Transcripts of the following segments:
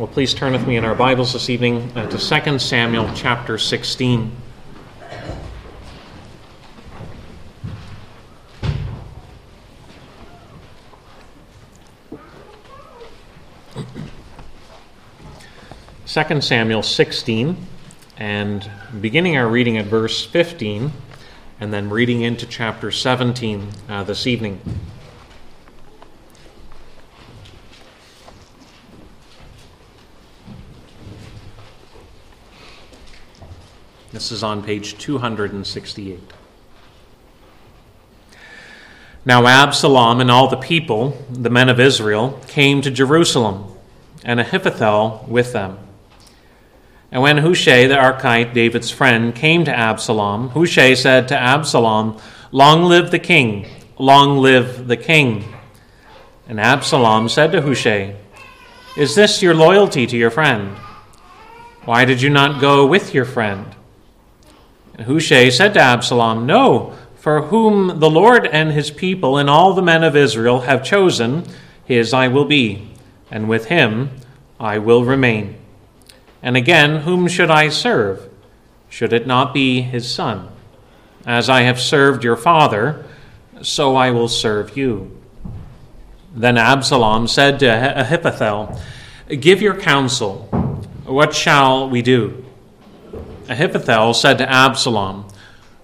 Well, please turn with me in our Bibles this evening uh, to 2 Samuel chapter 16. Second Samuel 16, and beginning our reading at verse 15, and then reading into chapter 17 uh, this evening. This is on page 268. Now Absalom and all the people, the men of Israel, came to Jerusalem, and Ahithophel with them. And when Hushai the Archite, David's friend, came to Absalom, Hushai said to Absalom, Long live the king! Long live the king! And Absalom said to Hushai, Is this your loyalty to your friend? Why did you not go with your friend? Hushai said to Absalom, No, for whom the Lord and his people and all the men of Israel have chosen, his I will be, and with him I will remain. And again, whom should I serve? Should it not be his son? As I have served your father, so I will serve you. Then Absalom said to Ahithophel, Give your counsel. What shall we do? Ahithophel said to Absalom,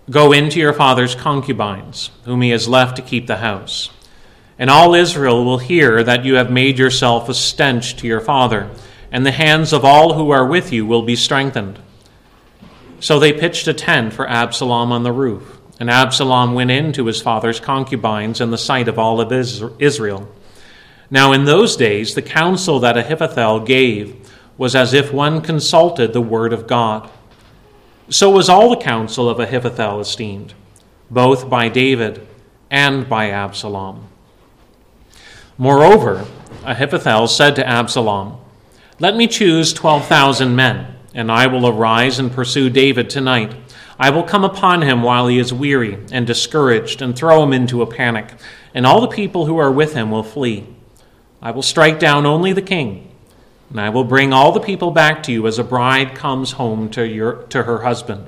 Go into your father's concubines, whom he has left to keep the house. And all Israel will hear that you have made yourself a stench to your father, and the hands of all who are with you will be strengthened. So they pitched a tent for Absalom on the roof, and Absalom went in to his father's concubines in the sight of all of Israel. Now, in those days, the counsel that Ahithophel gave was as if one consulted the word of God. So was all the counsel of Ahithophel esteemed, both by David and by Absalom. Moreover, Ahithophel said to Absalom, Let me choose 12,000 men, and I will arise and pursue David tonight. I will come upon him while he is weary and discouraged, and throw him into a panic, and all the people who are with him will flee. I will strike down only the king and I will bring all the people back to you as a bride comes home to, your, to her husband.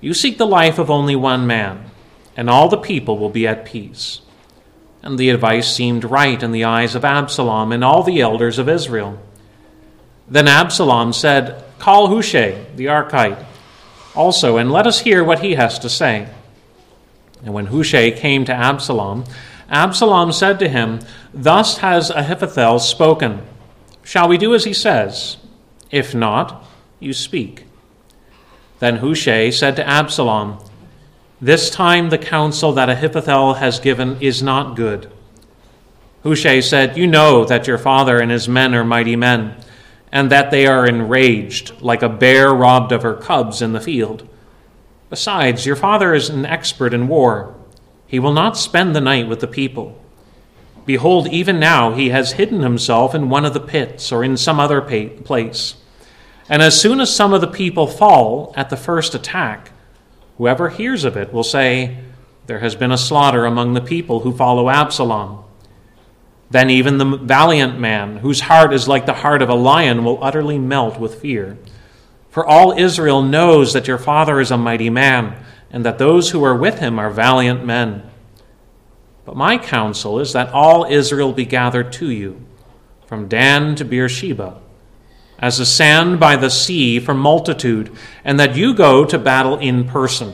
You seek the life of only one man, and all the people will be at peace. And the advice seemed right in the eyes of Absalom and all the elders of Israel. Then Absalom said, Call Hushai, the Archite, also, and let us hear what he has to say. And when Hushai came to Absalom, Absalom said to him, Thus has Ahithophel spoken. Shall we do as he says? If not, you speak. Then Hushai said to Absalom, This time the counsel that Ahithophel has given is not good. Hushai said, You know that your father and his men are mighty men, and that they are enraged, like a bear robbed of her cubs in the field. Besides, your father is an expert in war. He will not spend the night with the people. Behold, even now he has hidden himself in one of the pits or in some other place. And as soon as some of the people fall at the first attack, whoever hears of it will say, There has been a slaughter among the people who follow Absalom. Then even the valiant man, whose heart is like the heart of a lion, will utterly melt with fear. For all Israel knows that your father is a mighty man, and that those who are with him are valiant men. But my counsel is that all Israel be gathered to you, from Dan to Beersheba, as the sand by the sea for multitude, and that you go to battle in person.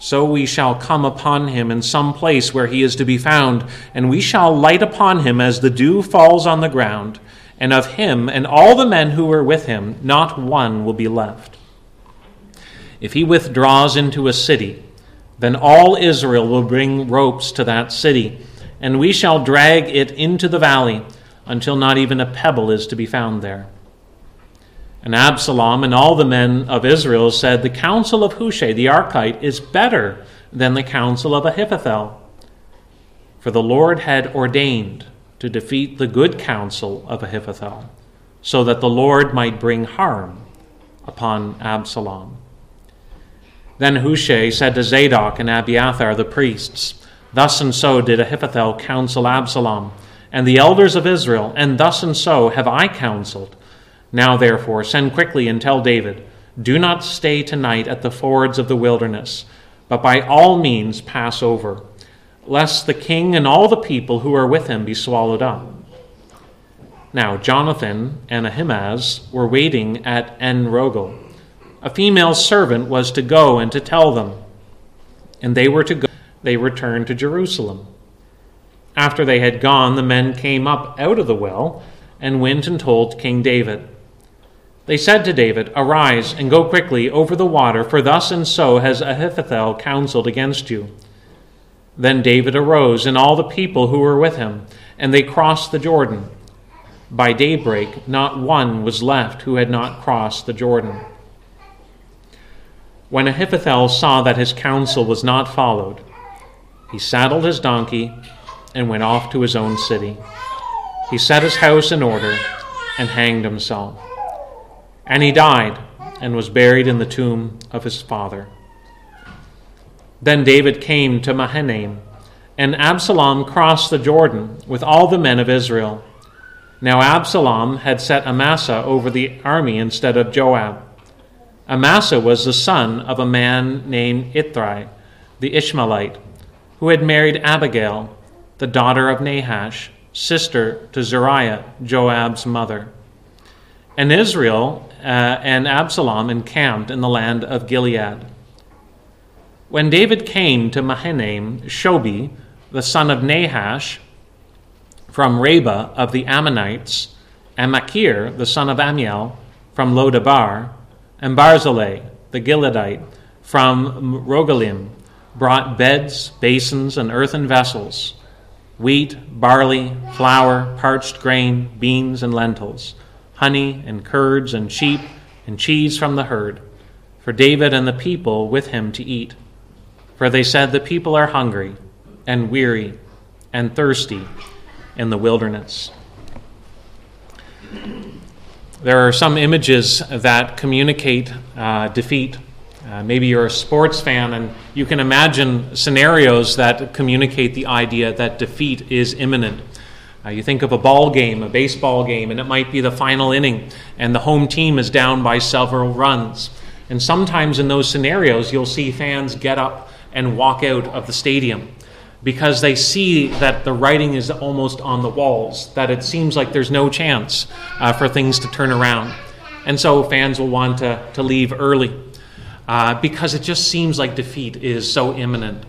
So we shall come upon him in some place where he is to be found, and we shall light upon him as the dew falls on the ground, and of him and all the men who were with him, not one will be left. If he withdraws into a city, then all Israel will bring ropes to that city, and we shall drag it into the valley until not even a pebble is to be found there. And Absalom and all the men of Israel said, The counsel of Hushai the Archite is better than the counsel of Ahithophel. For the Lord had ordained to defeat the good counsel of Ahithophel, so that the Lord might bring harm upon Absalom. Then Hushai said to Zadok and Abiathar the priests, Thus and so did Ahithophel counsel Absalom, and the elders of Israel, and thus and so have I counseled. Now, therefore, send quickly and tell David, Do not stay tonight at the fords of the wilderness, but by all means pass over, lest the king and all the people who are with him be swallowed up. Now, Jonathan and Ahimaaz were waiting at En Rogel. A female servant was to go and to tell them, and they were to go. They returned to Jerusalem. After they had gone, the men came up out of the well and went and told King David. They said to David, Arise and go quickly over the water, for thus and so has Ahithophel counseled against you. Then David arose, and all the people who were with him, and they crossed the Jordan. By daybreak, not one was left who had not crossed the Jordan. When Ahithophel saw that his counsel was not followed, he saddled his donkey and went off to his own city. He set his house in order and hanged himself. And he died and was buried in the tomb of his father. Then David came to Mahanaim, and Absalom crossed the Jordan with all the men of Israel. Now Absalom had set Amasa over the army instead of Joab. Amasa was the son of a man named Ithrai, the Ishmaelite, who had married Abigail, the daughter of Nahash, sister to Zeruiah, Joab's mother. And Israel uh, and Absalom encamped in the land of Gilead. When David came to Mahanaim, Shobi, the son of Nahash, from Rabbah of the Ammonites, and Machir, the son of Amiel, from Lodabar, and Barzillai, the Gileadite, from Rogelim, brought beds, basins, and earthen vessels wheat, barley, flour, parched grain, beans, and lentils, honey, and curds, and sheep, and cheese from the herd, for David and the people with him to eat. For they said, The people are hungry, and weary, and thirsty in the wilderness. There are some images that communicate uh, defeat uh, maybe you're a sports fan and you can imagine scenarios that communicate the idea that defeat is imminent. Uh, you think of a ball game, a baseball game, and it might be the final inning, and the home team is down by several runs. And sometimes in those scenarios, you'll see fans get up and walk out of the stadium because they see that the writing is almost on the walls, that it seems like there's no chance uh, for things to turn around. And so fans will want to, to leave early uh, because it just seems like defeat is so imminent.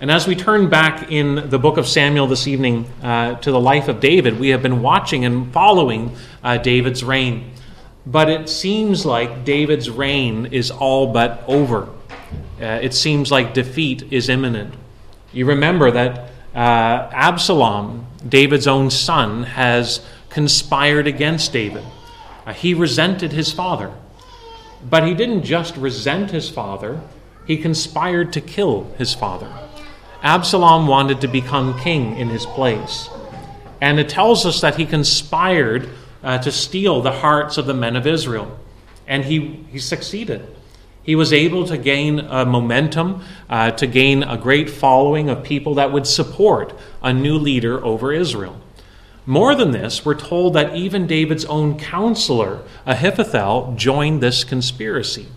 And as we turn back in the book of Samuel this evening uh, to the life of David, we have been watching and following uh, David's reign. But it seems like David's reign is all but over. Uh, it seems like defeat is imminent. You remember that uh, Absalom, David's own son, has conspired against David. Uh, he resented his father. But he didn't just resent his father, he conspired to kill his father. Absalom wanted to become king in his place. And it tells us that he conspired uh, to steal the hearts of the men of Israel. And he, he succeeded. He was able to gain a momentum, uh, to gain a great following of people that would support a new leader over Israel. More than this, we're told that even David's own counselor, Ahithophel, joined this conspiracy.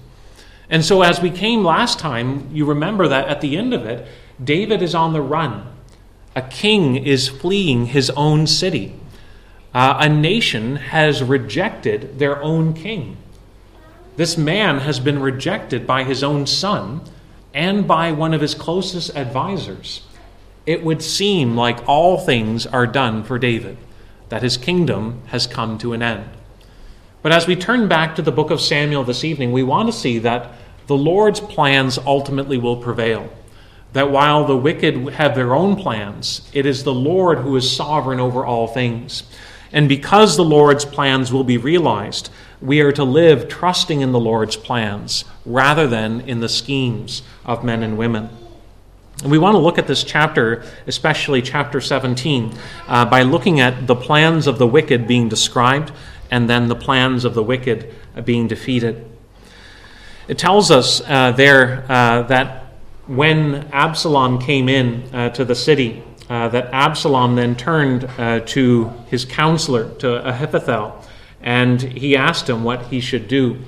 And so, as we came last time, you remember that at the end of it, David is on the run. A king is fleeing his own city. Uh, a nation has rejected their own king. This man has been rejected by his own son and by one of his closest advisors it would seem like all things are done for David, that his kingdom has come to an end. But as we turn back to the book of Samuel this evening, we want to see that the Lord's plans ultimately will prevail. That while the wicked have their own plans, it is the Lord who is sovereign over all things. And because the Lord's plans will be realized, we are to live trusting in the Lord's plans rather than in the schemes of men and women. And we want to look at this chapter, especially chapter 17, uh, by looking at the plans of the wicked being described and then the plans of the wicked being defeated. It tells us uh, there uh, that when Absalom came in uh, to the city, uh, that Absalom then turned uh, to his counselor, to Ahithophel, and he asked him what he should do.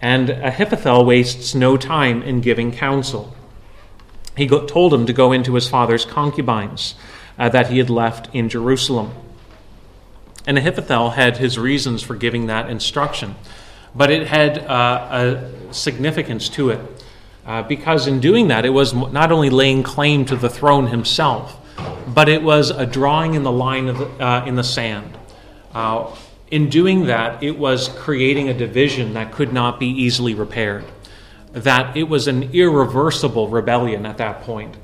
And Ahithophel wastes no time in giving counsel. He go- told him to go into his father's concubines uh, that he had left in Jerusalem. And Ahithophel had his reasons for giving that instruction, but it had uh, a significance to it. Uh, because in doing that, it was not only laying claim to the throne himself, but it was a drawing in the line of the, uh, in the sand. In doing that, it was creating a division that could not be easily repaired. That it was an irreversible rebellion at that point.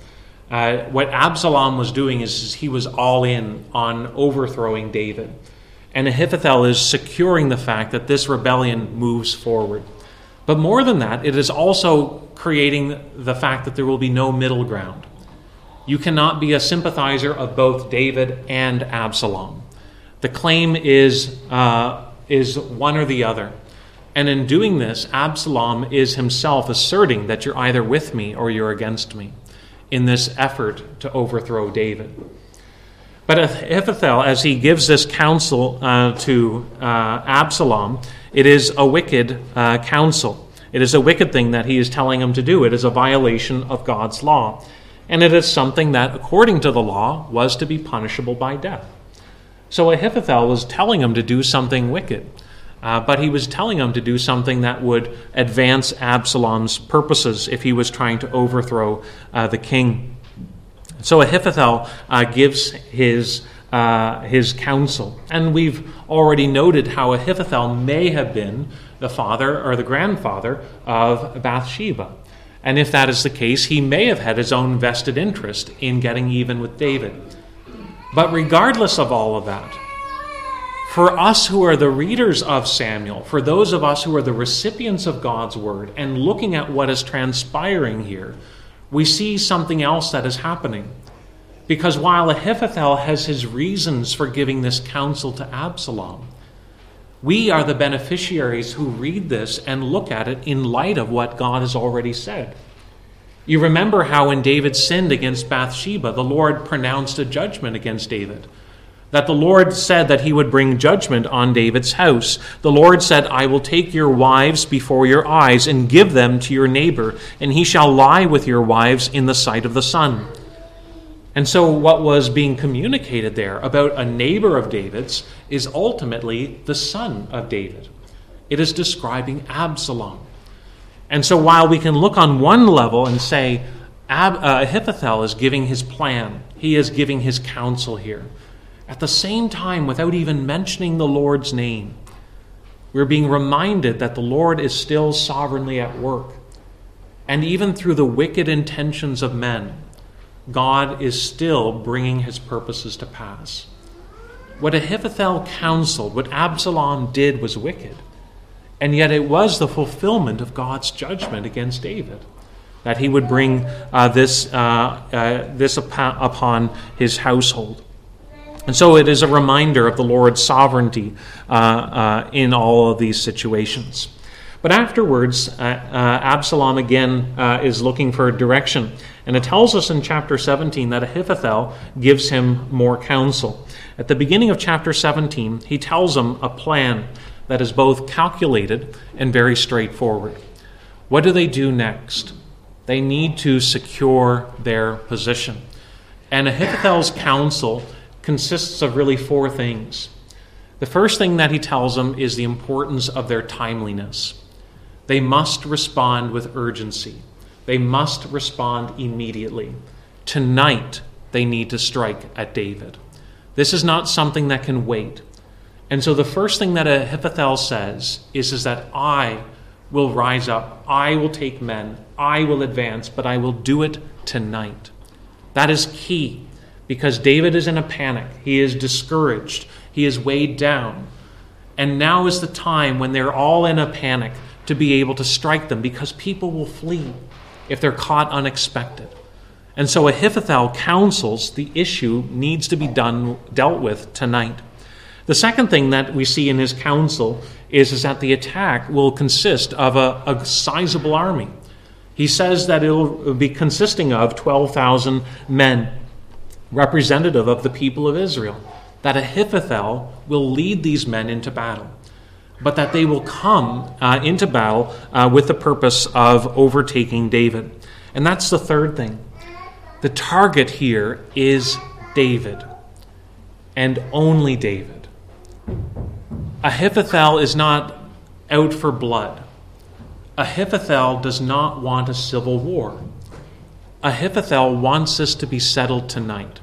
Uh, what Absalom was doing is, is he was all in on overthrowing David. And Ahithophel is securing the fact that this rebellion moves forward. But more than that, it is also creating the fact that there will be no middle ground. You cannot be a sympathizer of both David and Absalom. The claim is, uh, is one or the other. And in doing this, Absalom is himself asserting that you're either with me or you're against me in this effort to overthrow David. But Ahithophel, as he gives this counsel uh, to uh, Absalom, it is a wicked uh, counsel. It is a wicked thing that he is telling him to do. It is a violation of God's law and it is something that, according to the law, was to be punishable by death. So Ahithophel was telling him to do something wicked, uh, but he was telling him to do something that would advance Absalom's purposes if he was trying to overthrow uh, the king. So Ahithophel uh, gives his uh, his counsel, and we've already noted how Ahithophel may have been the father or the grandfather of Bathsheba. And if that is the case, he may have had his own vested interest in getting even with David. But regardless of all of that, for us who are the readers of Samuel, for those of us who are the recipients of God's word, and looking at what is transpiring here, we see something else that is happening. Because while Ahithophel has his reasons for giving this counsel to Absalom, we are the beneficiaries who read this and look at it in light of what God has already said. You remember how when David sinned against Bathsheba, the Lord pronounced a judgment against David. That the Lord said that he would bring judgment on David's house. The Lord said, I will take your wives before your eyes and give them to your neighbor, and he shall lie with your wives in the sight of the sun. And so, what was being communicated there about a neighbor of David's is ultimately the son of David. It is describing Absalom. And so, while we can look on one level and say, Ab- uh, Ahithophel is giving his plan, he is giving his counsel here. At the same time, without even mentioning the Lord's name, we're being reminded that the Lord is still sovereignly at work. And even through the wicked intentions of men, God is still bringing his purposes to pass. What Ahithophel counseled, what Absalom did, was wicked. And yet it was the fulfillment of God's judgment against David that he would bring uh, this, uh, uh, this upon his household. And so it is a reminder of the Lord's sovereignty uh, uh, in all of these situations. But afterwards, uh, Absalom again is looking for direction. And it tells us in chapter 17 that Ahithophel gives him more counsel. At the beginning of chapter 17, he tells him a plan that is both calculated and very straightforward. What do they do next? They need to secure their position. And Ahithophel's counsel consists of really four things. The first thing that he tells them is the importance of their timeliness. They must respond with urgency. They must respond immediately. Tonight, they need to strike at David. This is not something that can wait. And so the first thing that Ahithophel says is, is that I will rise up, I will take men, I will advance, but I will do it tonight. That is key because David is in a panic. He is discouraged, he is weighed down. And now is the time when they're all in a panic to be able to strike them because people will flee if they're caught unexpected. And so Ahithophel counsels the issue needs to be done dealt with tonight. The second thing that we see in his counsel is, is that the attack will consist of a, a sizable army. He says that it will be consisting of 12,000 men. representative of the people of Israel, that Ahithophel will lead these men into battle, but that they will come uh, into battle uh, with the purpose of overtaking David. And that's the third thing. The target here is David, and only David. Ahithophel is not out for blood. Ahithophel does not want a civil war. Ahithophel wants this to be settled tonight.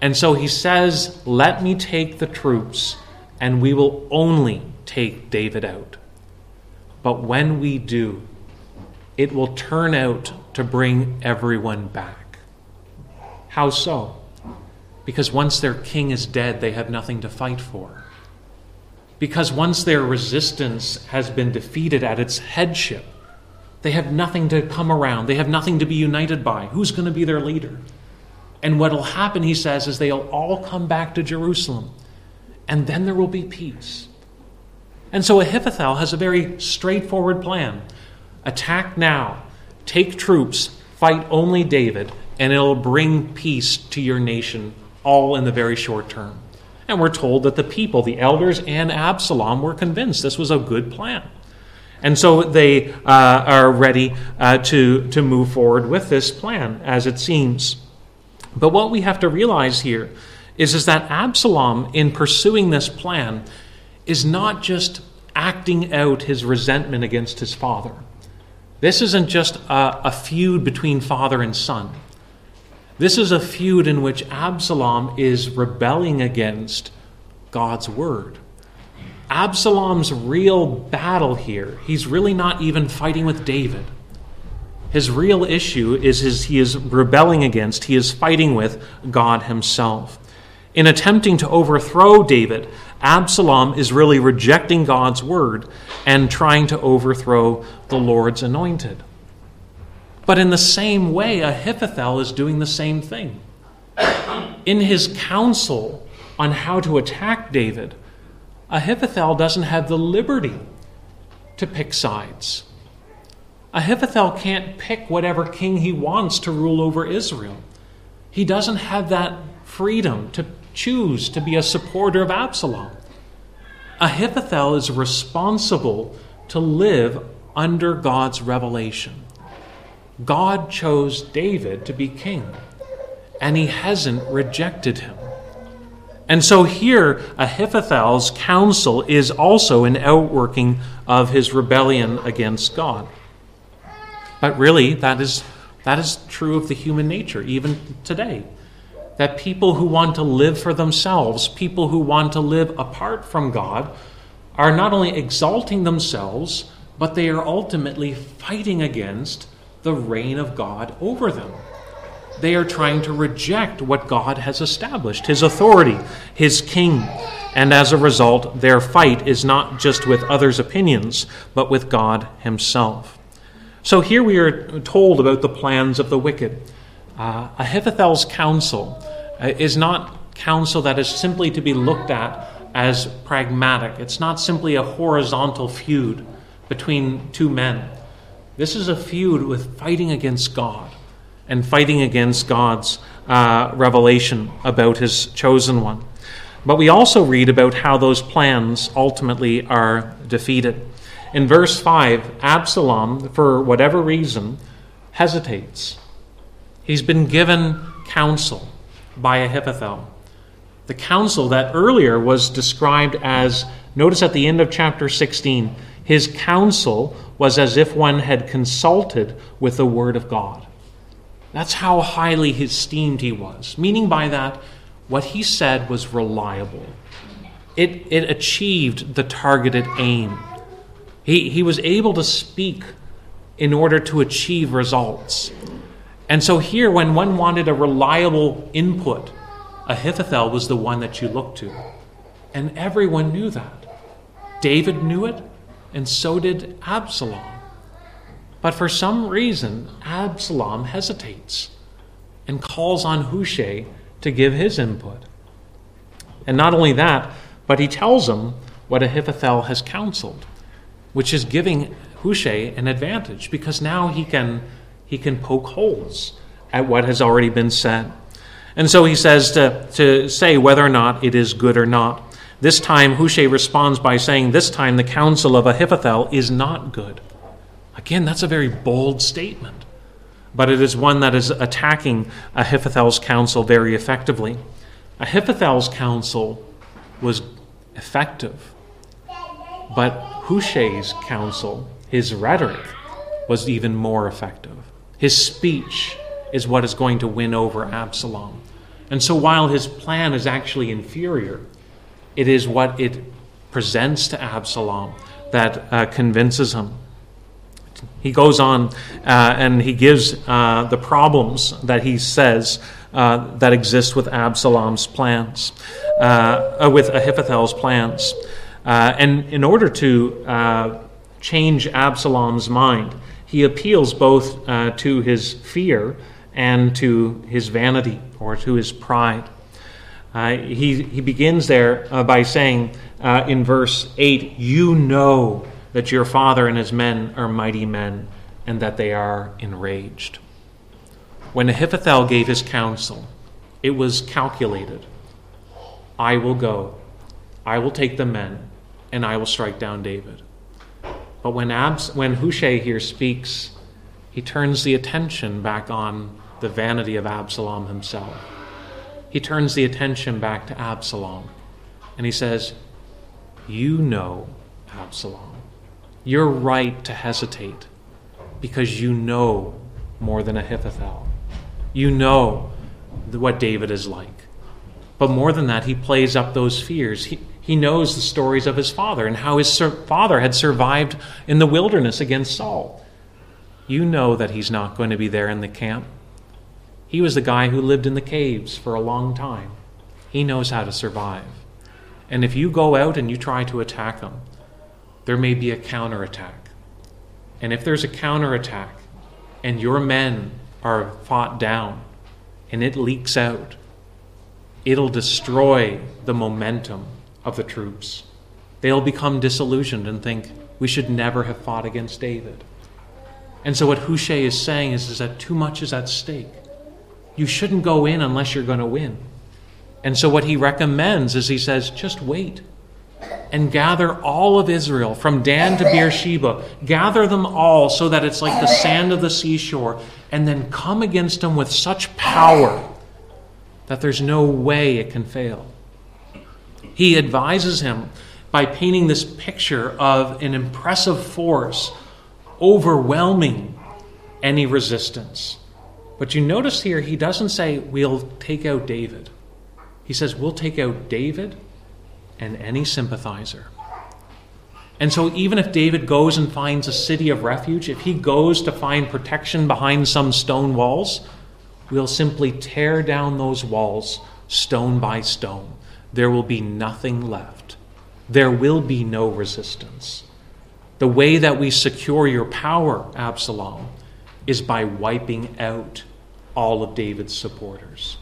And so he says, Let me take the troops, and we will only take David out. But when we do, it will turn out to bring everyone back. How so? Because once their king is dead, they have nothing to fight for. Because once their resistance has been defeated at its headship, they have nothing to come around. They have nothing to be united by. Who's going to be their leader? And what will happen, he says, is they'll all come back to Jerusalem. And then there will be peace. And so Ahithophel has a very straightforward plan attack now, take troops, fight only David, and it'll bring peace to your nation, all in the very short term. And we're told that the people, the elders and Absalom, were convinced this was a good plan. And so they uh, are ready uh, to, to move forward with this plan, as it seems. But what we have to realize here is, is that Absalom, in pursuing this plan, is not just acting out his resentment against his father. This isn't just a, a feud between father and son. This is a feud in which Absalom is rebelling against God's word. Absalom's real battle here, he's really not even fighting with David. His real issue is his, he is rebelling against, he is fighting with God himself. In attempting to overthrow David, Absalom is really rejecting God's word and trying to overthrow the Lord's anointed. But in the same way, Ahithophel is doing the same thing. In his counsel on how to attack David, Ahithophel doesn't have the liberty to pick sides. Ahithophel can't pick whatever king he wants to rule over Israel. He doesn't have that freedom to choose to be a supporter of Absalom. Ahithophel is responsible to live under God's revelation. God chose David to be king, and he hasn't rejected him. And so here, Ahithophel's counsel is also an outworking of his rebellion against God. But really, that is, that is true of the human nature, even today. That people who want to live for themselves, people who want to live apart from God, are not only exalting themselves, but they are ultimately fighting against the reign of God over them. They are trying to reject what God has established, His authority, His king. And as a result, their fight is not just with others' opinions, but with God Himself. So here we are told about the plans of the wicked. Uh, Ahithophel's counsel uh, is not counsel that is simply to be looked at as pragmatic. It's not simply a horizontal feud between two men. This is a feud with fighting against God and fighting against God's uh, revelation about his chosen one. But we also read about how those plans ultimately are defeated. In verse 5, Absalom, for whatever reason, hesitates. He's been given counsel by Ahithophel. The counsel that earlier was described as, notice at the end of chapter 16, his counsel was as if one had consulted with the Word of God. That's how highly esteemed he was. Meaning by that, what he said was reliable. It, it achieved the targeted aim. He, he was able to speak in order to achieve results. And so here, when one wanted a reliable input, Ahithophel was the one that you looked to. And everyone knew that. David knew it, and so did Absalom. But for some reason, Absalom hesitates and calls on Hushai to give his input. And not only that, but he tells him what Ahithophel has counseled, which is giving Hushai an advantage because now he can, he can poke holes at what has already been said. And so he says to, to say whether or not it is good or not. This time, Hushai responds by saying, This time the counsel of Ahithophel is not good. Again, that's a very bold statement, but it is one that is attacking Ahithophel's counsel very effectively. Ahithophel's counsel was effective, but Hushai's counsel, his rhetoric, was even more effective. His speech is what is going to win over Absalom. And so while his plan is actually inferior, it is what it presents to Absalom that uh, convinces him. He goes on uh, and he gives uh, the problems that he says uh, that exist with Absalom's plans, uh, uh, with Ahithophel's plans. and in order to change Absalom's mind, he appeals both to his fear and to his vanity or to his pride. Uh, he, he begins there uh, by saying uh, in verse 8, You know that your father and his men are mighty men, and that they are enraged. When Ahithophel gave his counsel, it was calculated. I will go, I will take the men, and I will strike down David. But when, Abs- when Hushai here speaks, he turns the attention back on the vanity of Absalom himself he turns the attention back to Absalom and he says, You know, Absalom, you're right to hesitate because you know more than Ahithophel. You know what David is like. But more than that, he plays up those fears. He, he knows the stories of his father and how his sur- father had survived in the wilderness against Saul. You know that he's not going to be there in the camp. He was the guy who lived in the caves for a long time. He knows how to survive. And if you go out and you try to attack him, there may be a counterattack. And if there's a counterattack and your men are fought down and it leaks out, it'll destroy the momentum of the troops. They'll become disillusioned and think, we should never have fought against David. And so, what Hushai is saying is, is that too much is at stake you shouldn't go in unless you're going to win. And so, what he recommends is he says, just wait and gather all of Israel from Dan to Beersheba. Gather them all so that it's like the sand of the seashore, and then come against them with such power that there's no way it can fail. He advises him by painting this picture of an impressive force overwhelming any resistance. But you notice here, he doesn't say, we'll take out David. He says, we'll take out David and any sympathizer. And so, even if David goes and finds a city of refuge, if he goes to find protection behind some stone walls, we'll simply tear down those walls stone by stone. There will be nothing left. There will be no resistance. The way that we secure your power, Absalom, is by wiping out all of David's supporters.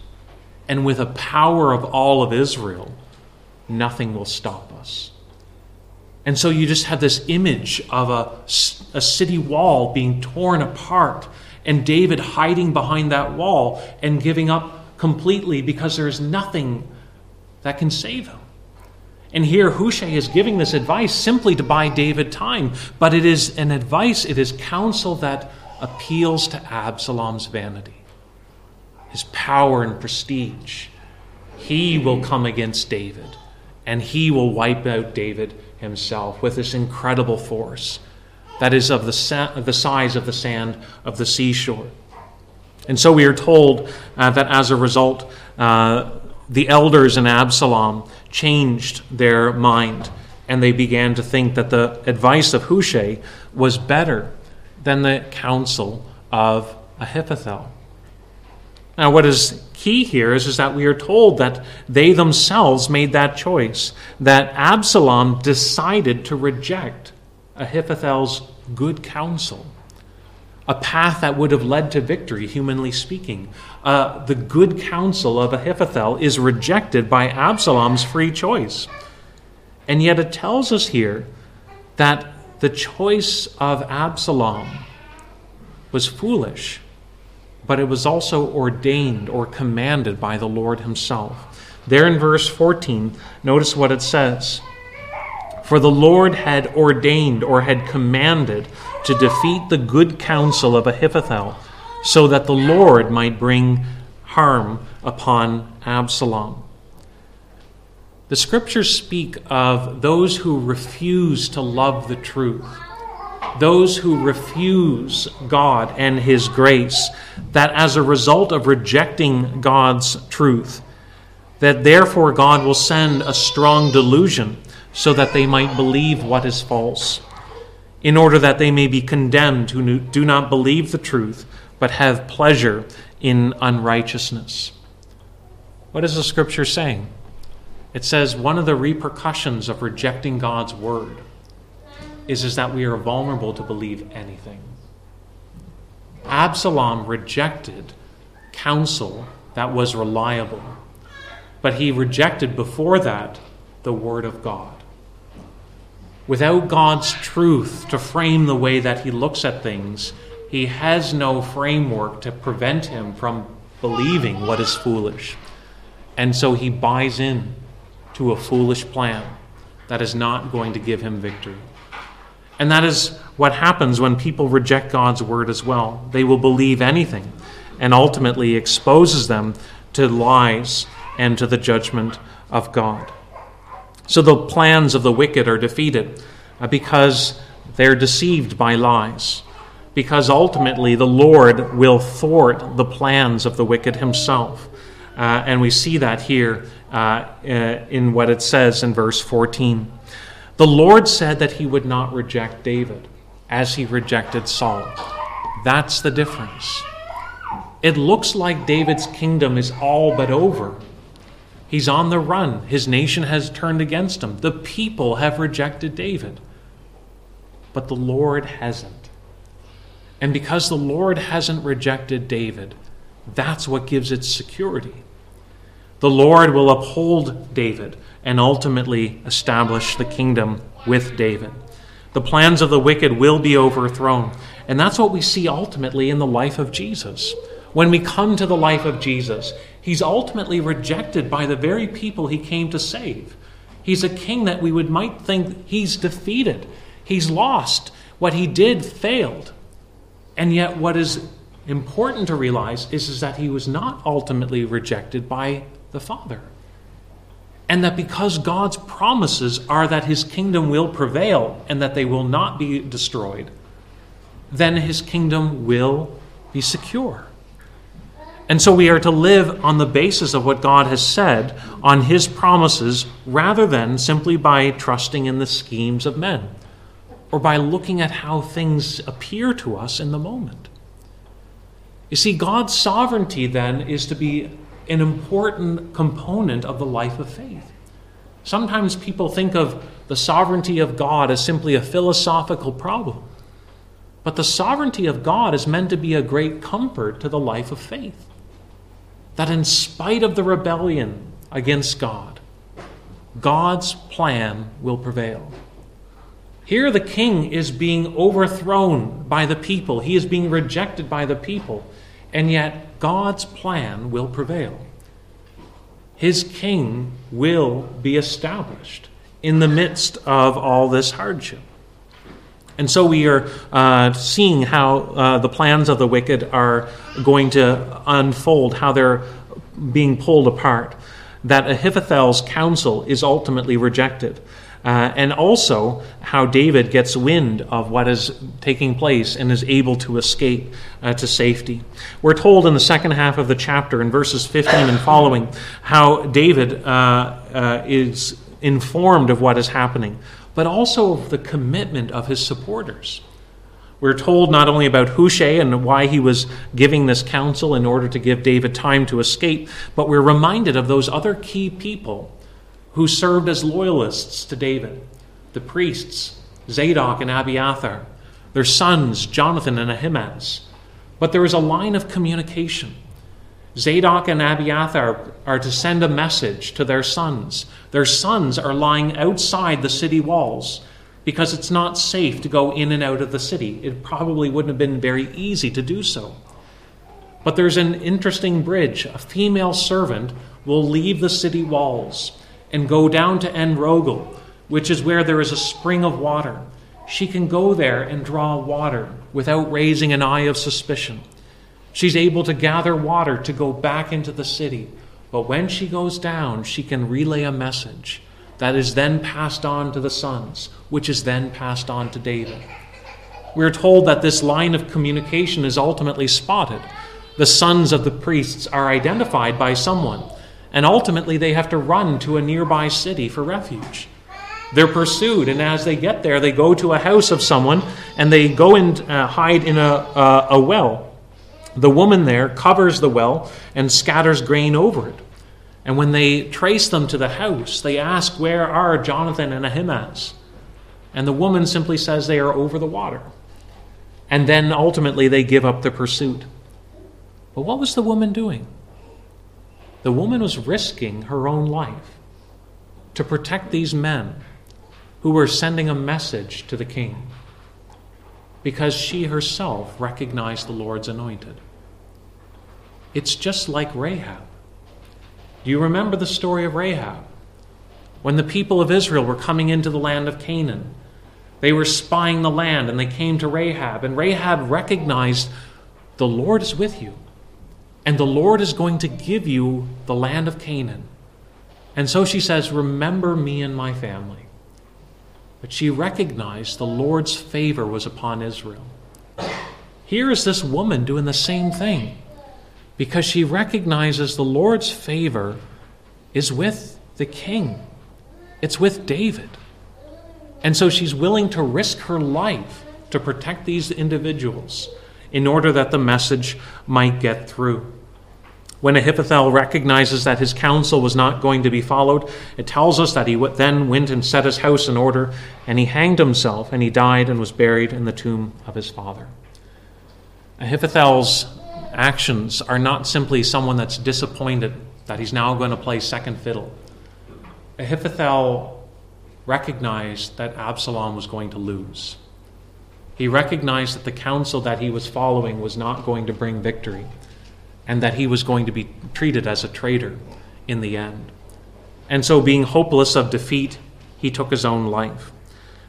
And with the power of all of Israel, nothing will stop us. And so you just have this image of a, a city wall being torn apart and David hiding behind that wall and giving up completely because there is nothing that can save him. And here Hushai is giving this advice simply to buy David time, but it is an advice, it is counsel that appeals to Absalom's vanity, his power and prestige. He will come against David, and he will wipe out David himself with this incredible force that is of the, sa- the size of the sand of the seashore. And so we are told uh, that as a result, uh, the elders in Absalom changed their mind and they began to think that the advice of Hushai was better than the counsel of Ahithophel. Now, what is key here is, is that we are told that they themselves made that choice, that Absalom decided to reject Ahithophel's good counsel, a path that would have led to victory, humanly speaking. Uh, the good counsel of Ahithophel is rejected by Absalom's free choice. And yet it tells us here that the choice of Absalom was foolish but it was also ordained or commanded by the Lord Himself. There in verse 14, notice what it says. For the Lord had ordained or had commanded to defeat the good counsel of Ahithophel, so that the Lord might bring harm upon Absalom. The scriptures speak of those who refuse to love the truth, those who refuse God and His grace, that as a result of rejecting God's truth, that therefore God will send a strong delusion so that they might believe what is false, in order that they may be condemned who do not believe the truth, but have pleasure in unrighteousness. What is the scripture saying? It says one of the repercussions of rejecting God's word is, is that we are vulnerable to believe anything. Absalom rejected counsel that was reliable, but he rejected before that the word of God without God's truth to frame the way that he looks at things, he has no framework to prevent him from believing what is foolish. And so he buys in to a foolish plan that is not going to give him victory. And that is what happens when people reject God's word as well. They will believe anything and ultimately exposes them to lies and to the judgment of God. So the plans of the wicked are defeated uh, because they're deceived by lies. Because ultimately the Lord will thwart the plans of the wicked himself. Uh, and we see that here uh, uh, in what it says in verse 14. The Lord said that he would not reject David as he rejected Saul. That's the difference. It looks like David's kingdom is all but over He's on the run. His nation has turned against him. The people have rejected David. But the Lord hasn't. And because the Lord hasn't rejected David, that's what gives it security. The Lord will uphold David and ultimately establish the kingdom with David. The plans of the wicked will be overthrown. And that's what we see ultimately in the life of Jesus. When we come to the life of Jesus, he's ultimately rejected by the very people he came to save. He's a king that we would might think he's defeated. He's lost. What he did failed. And yet what is important to realize is, is that he was not ultimately rejected by the Father. And that because God's promises are that his kingdom will prevail and that they will not be destroyed, then his kingdom will be secure. And so we are to live on the basis of what God has said, on His promises, rather than simply by trusting in the schemes of men or by looking at how things appear to us in the moment. You see, God's sovereignty then is to be an important component of the life of faith. Sometimes people think of the sovereignty of God as simply a philosophical problem. But the sovereignty of God is meant to be a great comfort to the life of faith that in spite of the rebellion against God, God's plan will prevail. Here, the king is being overthrown by the people, he is being rejected by the people, and yet God's plan will prevail. His king will be established in the midst of all this hardship. And so we are uh, seeing how uh, the plans of the wicked are going to unfold, how they're being pulled apart, that Ahithophel's counsel is ultimately rejected. Uh, and also how David gets wind of what is taking place and is able to escape uh, to safety. We're told in the second half of the chapter, in verses 15 and following, how David uh, uh is informed of what is happening but also of the commitment of his supporters. We're told not only about Hushai and why he was giving this counsel in order to give David time to escape, but we're reminded of those other key people who served as loyalists to David the priests, Zadok and Abiathar, their sons, Jonathan and Ahimaaz. But there is a line of communication. Zadok and Abiathar are to send a message to their sons. Their sons are lying outside the city walls because it's not safe to go in and out of the city. It probably wouldn't have been very easy to do so. But there's an interesting bridge. A female servant will leave the city walls and go down to En Rogel, which is where there is a spring of water. She can go there and draw water without raising an eye of suspicion. She's able to gather water to go back into the city. But when she goes down, she can relay a message that is then passed on to the sons, which is then passed on to David. We're told that this line of communication is ultimately spotted. The sons of the priests are identified by someone, and ultimately they have to run to a nearby city for refuge. They're pursued, and as they get there, they go to a house of someone and they go and uh, hide in a, uh, a well. The woman there covers the well and scatters grain over it. And when they trace them to the house, they ask, Where are Jonathan and Ahimaaz? And the woman simply says they are over the water. And then ultimately they give up the pursuit. But what was the woman doing? The woman was risking her own life to protect these men who were sending a message to the king because she herself recognized the Lord's anointed. It's just like Rahab. Do you remember the story of Rahab? When the people of Israel were coming into the land of Canaan, they were spying the land and they came to Rahab, and Rahab recognized the Lord is with you, and the Lord is going to give you the land of Canaan. And so she says, Remember me and my family. But she recognized the Lord's favor was upon Israel. Here is this woman doing the same thing because she recognizes the Lord's favor is with the king, it's with David. And so she's willing to risk her life to protect these individuals in order that the message might get through. When Ahithophel recognizes that his counsel was not going to be followed, it tells us that he then went and set his house in order, and he hanged himself, and he died and was buried in the tomb of his father. Ahithophel's actions are not simply someone that's disappointed that he's now going to play second fiddle. Ahithophel recognized that Absalom was going to lose. He recognized that the counsel that he was following was not going to bring victory and that he was going to be treated as a traitor in the end. And so, being hopeless of defeat, he took his own life.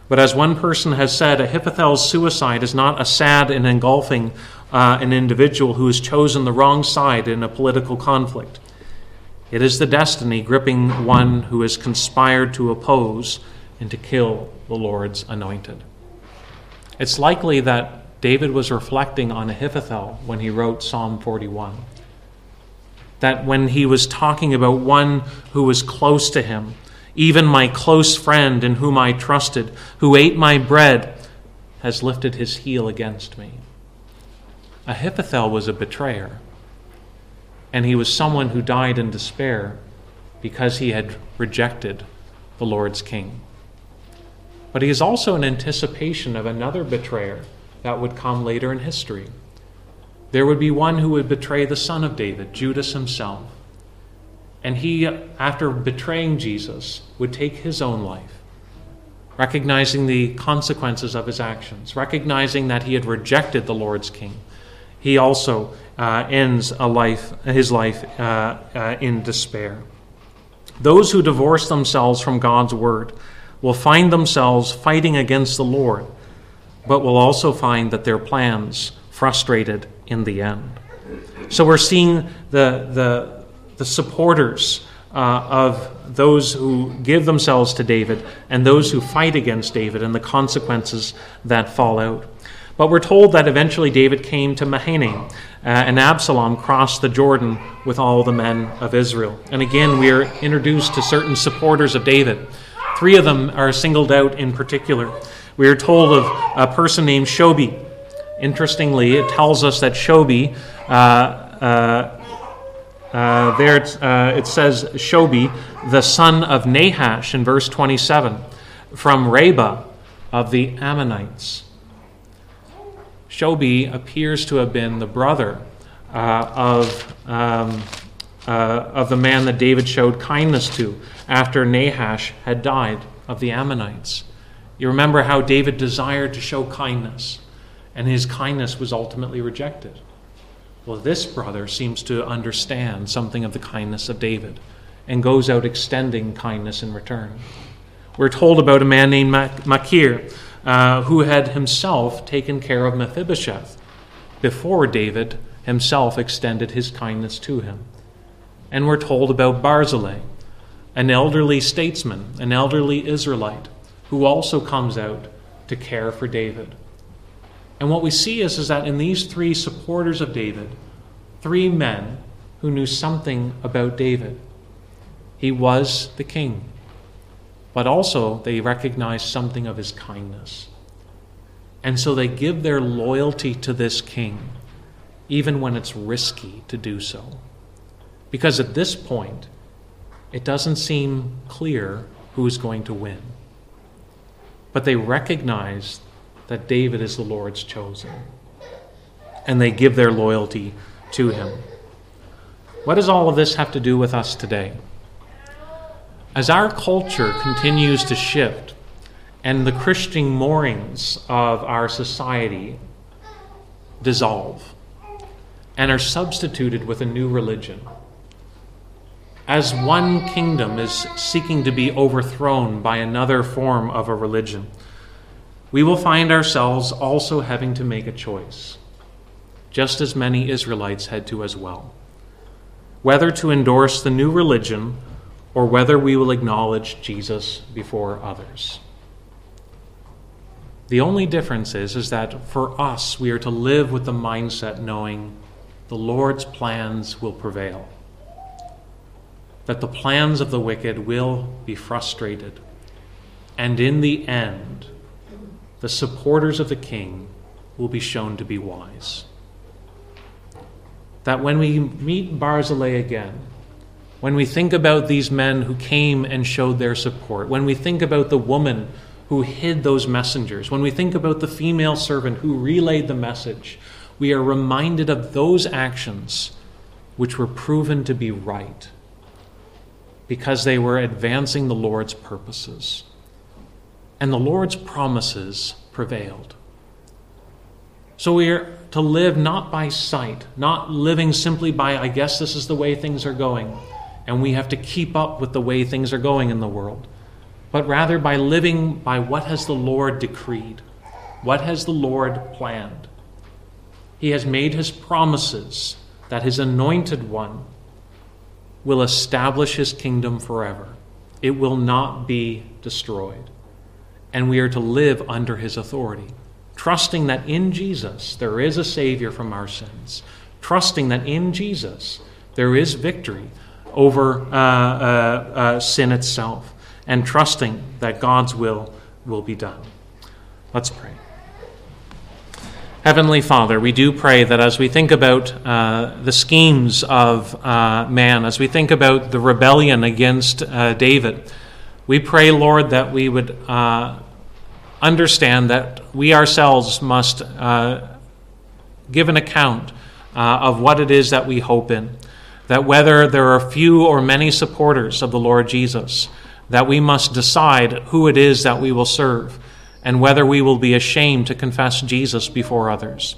But as one person has said, Ahithophel's suicide is not a sad and engulfing uh, an individual who has chosen the wrong side in a political conflict. It is the destiny gripping one who has conspired to oppose and to kill the Lord's anointed. It's likely that David was reflecting on Ahithophel when he wrote Psalm 41. That when he was talking about one who was close to him, even my close friend in whom I trusted, who ate my bread, has lifted his heel against me. Ahithophel was a betrayer, and he was someone who died in despair because he had rejected the Lord's king. But he is also an anticipation of another betrayer that would come later in history. There would be one who would betray the son of David, Judas himself. And he, after betraying Jesus, would take his own life, recognizing the consequences of his actions, recognizing that he had rejected the Lord's king. He also uh, ends a life, his life uh, uh, in despair. Those who divorce themselves from God's word will find themselves fighting against the Lord but will also find that their plans frustrated in the end. So we're seeing the, the, the supporters uh, of those who give themselves to David and those who fight against David and the consequences that fall out. But we're told that eventually David came to Mahanaim, uh, and Absalom crossed the Jordan with all the men of Israel. And again, we are introduced to certain supporters of David. Three of them are singled out in particular. We are told of a person named Shobi. Interestingly, it tells us that Shobi, uh, uh, uh, there uh, it says Shobi, the son of Nahash in verse 27, from Rabbah of the Ammonites. Shobi appears to have been the brother uh, of, um, uh, of the man that David showed kindness to after Nahash had died of the Ammonites. You remember how David desired to show kindness, and his kindness was ultimately rejected. Well, this brother seems to understand something of the kindness of David and goes out extending kindness in return. We're told about a man named Machir uh, who had himself taken care of Mephibosheth before David himself extended his kindness to him. And we're told about Barzillai, an elderly statesman, an elderly Israelite, who also comes out to care for David. And what we see is, is that in these three supporters of David, three men who knew something about David, he was the king. But also, they recognized something of his kindness. And so they give their loyalty to this king, even when it's risky to do so. Because at this point, it doesn't seem clear who's going to win. But they recognize that David is the Lord's chosen. And they give their loyalty to him. What does all of this have to do with us today? As our culture continues to shift and the Christian moorings of our society dissolve and are substituted with a new religion, as one kingdom is seeking to be overthrown by another form of a religion, we will find ourselves also having to make a choice, just as many Israelites had to as well. Whether to endorse the new religion or whether we will acknowledge Jesus before others. The only difference is, is that for us, we are to live with the mindset knowing the Lord's plans will prevail that the plans of the wicked will be frustrated. And in the end, the supporters of the king will be shown to be wise. That when we meet Barzillai again, when we think about these men who came and showed their support, when we think about the woman who hid those messengers, when we think about the female servant who relayed the message, we are reminded of those actions which were proven to be right because they were advancing the Lord's purposes. And the Lord's promises prevailed. So we are to live not by sight, not living simply by, I guess this is the way things are going, and we have to keep up with the way things are going in the world, but rather by living by what has the Lord decreed, what has the Lord planned. He has made his promises that his anointed one will establish his kingdom forever. It will not be destroyed. And we are to live under his authority, trusting that in Jesus there is a Savior from our sins, trusting that in Jesus there is victory over uh, uh, uh, sin itself, and trusting that God's will will be done. Let's pray. Heavenly Father, we do pray that as we think about uh, the schemes of uh, man, as we think about the rebellion against uh, David, we pray, Lord, that we would uh, understand that we ourselves must uh, give an account uh, of what it is that we hope in. That whether there are few or many supporters of the Lord Jesus, that we must decide who it is that we will serve and whether we will be ashamed to confess Jesus before others.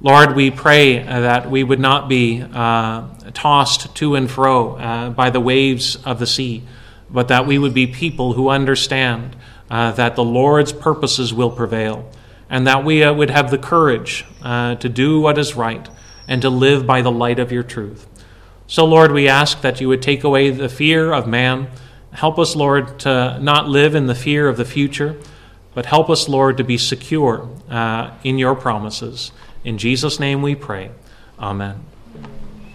Lord, we pray that we would not be uh, tossed to and fro uh, by the waves of the sea, but that we would be people who understand uh, that the Lord's purposes will prevail, and that we uh, would have the courage uh, to do what is right and to live by the light of your truth. So, Lord, we ask that you would take away the fear of man. Help us, Lord, to not live in the fear of the future but help us, Lord, to be secure uh, in your promises. In Jesus' name we pray. Amen.